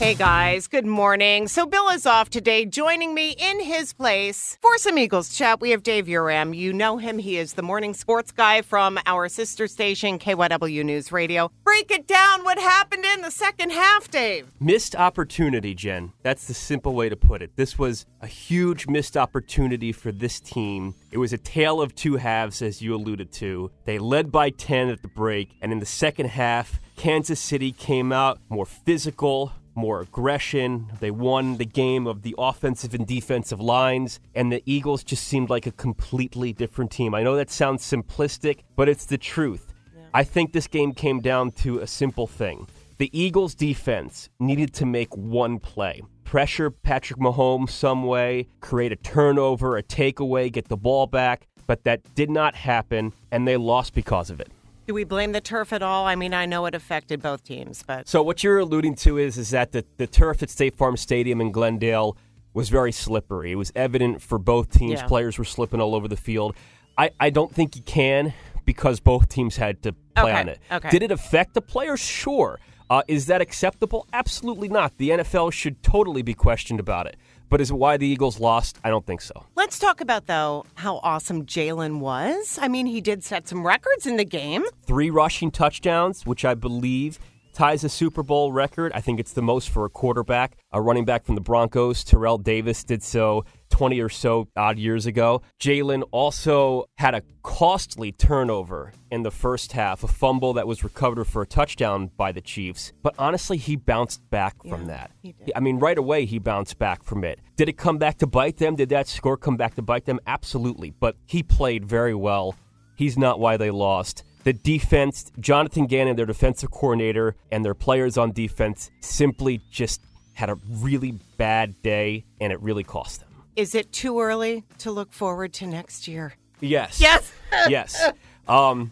Hey guys, good morning. So Bill is off today. Joining me in his place for some Eagles chat, we have Dave Uram. You know him. He is the morning sports guy from our sister station, KYW News Radio. Break it down. What happened in the second half, Dave? Missed opportunity, Jen. That's the simple way to put it. This was a huge missed opportunity for this team. It was a tale of two halves, as you alluded to. They led by 10 at the break, and in the second half, Kansas City came out more physical, more aggression. They won the game of the offensive and defensive lines, and the Eagles just seemed like a completely different team. I know that sounds simplistic, but it's the truth. Yeah. I think this game came down to a simple thing. The Eagles defense needed to make one play. Pressure Patrick Mahomes some way, create a turnover, a takeaway, get the ball back, but that did not happen, and they lost because of it. Do we blame the turf at all? I mean, I know it affected both teams, but so what you're alluding to is is that the, the turf at State Farm Stadium in Glendale was very slippery. It was evident for both teams. Yeah. Players were slipping all over the field. I, I don't think you can because both teams had to play okay. on it. Okay. Did it affect the players? Sure. Uh, is that acceptable? Absolutely not. The NFL should totally be questioned about it. But is it why the Eagles lost? I don't think so. Let's talk about, though, how awesome Jalen was. I mean, he did set some records in the game. Three rushing touchdowns, which I believe ties a Super Bowl record. I think it's the most for a quarterback. A running back from the Broncos, Terrell Davis, did so 20 or so odd years ago. Jalen also had a costly turnover in the first half, a fumble that was recovered for a touchdown by the Chiefs. But honestly, he bounced back yeah, from that. I mean, right away, he bounced back from it. Did it come back to bite them? Did that score come back to bite them? Absolutely. But he played very well. He's not why they lost the defense, Jonathan Gannon, their defensive coordinator, and their players on defense simply just had a really bad day, and it really cost them. Is it too early to look forward to next year? Yes. Yes. yes. Um,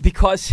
because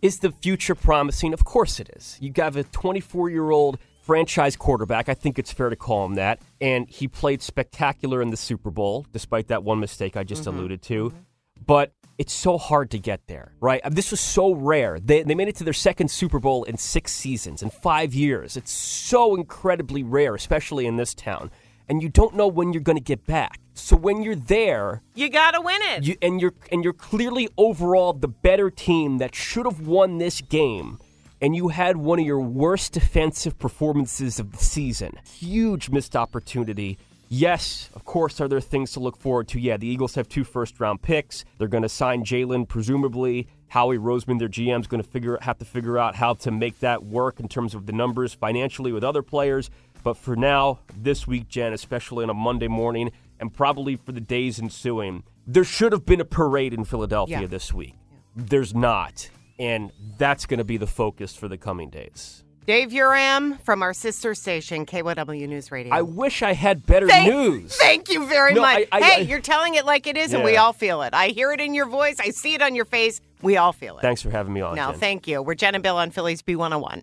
is the future promising? Of course it is. You have a 24 year old franchise quarterback. I think it's fair to call him that. And he played spectacular in the Super Bowl, despite that one mistake I just mm-hmm. alluded to. Mm-hmm. But it's so hard to get there, right? This was so rare. They, they made it to their second Super Bowl in six seasons, in five years. It's so incredibly rare, especially in this town. And you don't know when you're going to get back. So when you're there, you got to win it. You, and you're and you're clearly overall the better team that should have won this game. And you had one of your worst defensive performances of the season. Huge missed opportunity Yes, of course, are there things to look forward to? Yeah, the Eagles have two first round picks. They're going to sign Jalen, presumably. Howie Roseman, their GM, is going to figure have to figure out how to make that work in terms of the numbers financially with other players. But for now, this week, Jen, especially on a Monday morning, and probably for the days ensuing, there should have been a parade in Philadelphia yeah. this week. Yeah. There's not, and that's going to be the focus for the coming days. Dave Uram from our sister station, KYW News Radio. I wish I had better thank, news. Thank you very no, much. I, I, hey, I, you're telling it like it is, yeah. and we all feel it. I hear it in your voice. I see it on your face. We all feel it. Thanks for having me on. No, Jen. thank you. We're Jen and Bill on Philly's B101.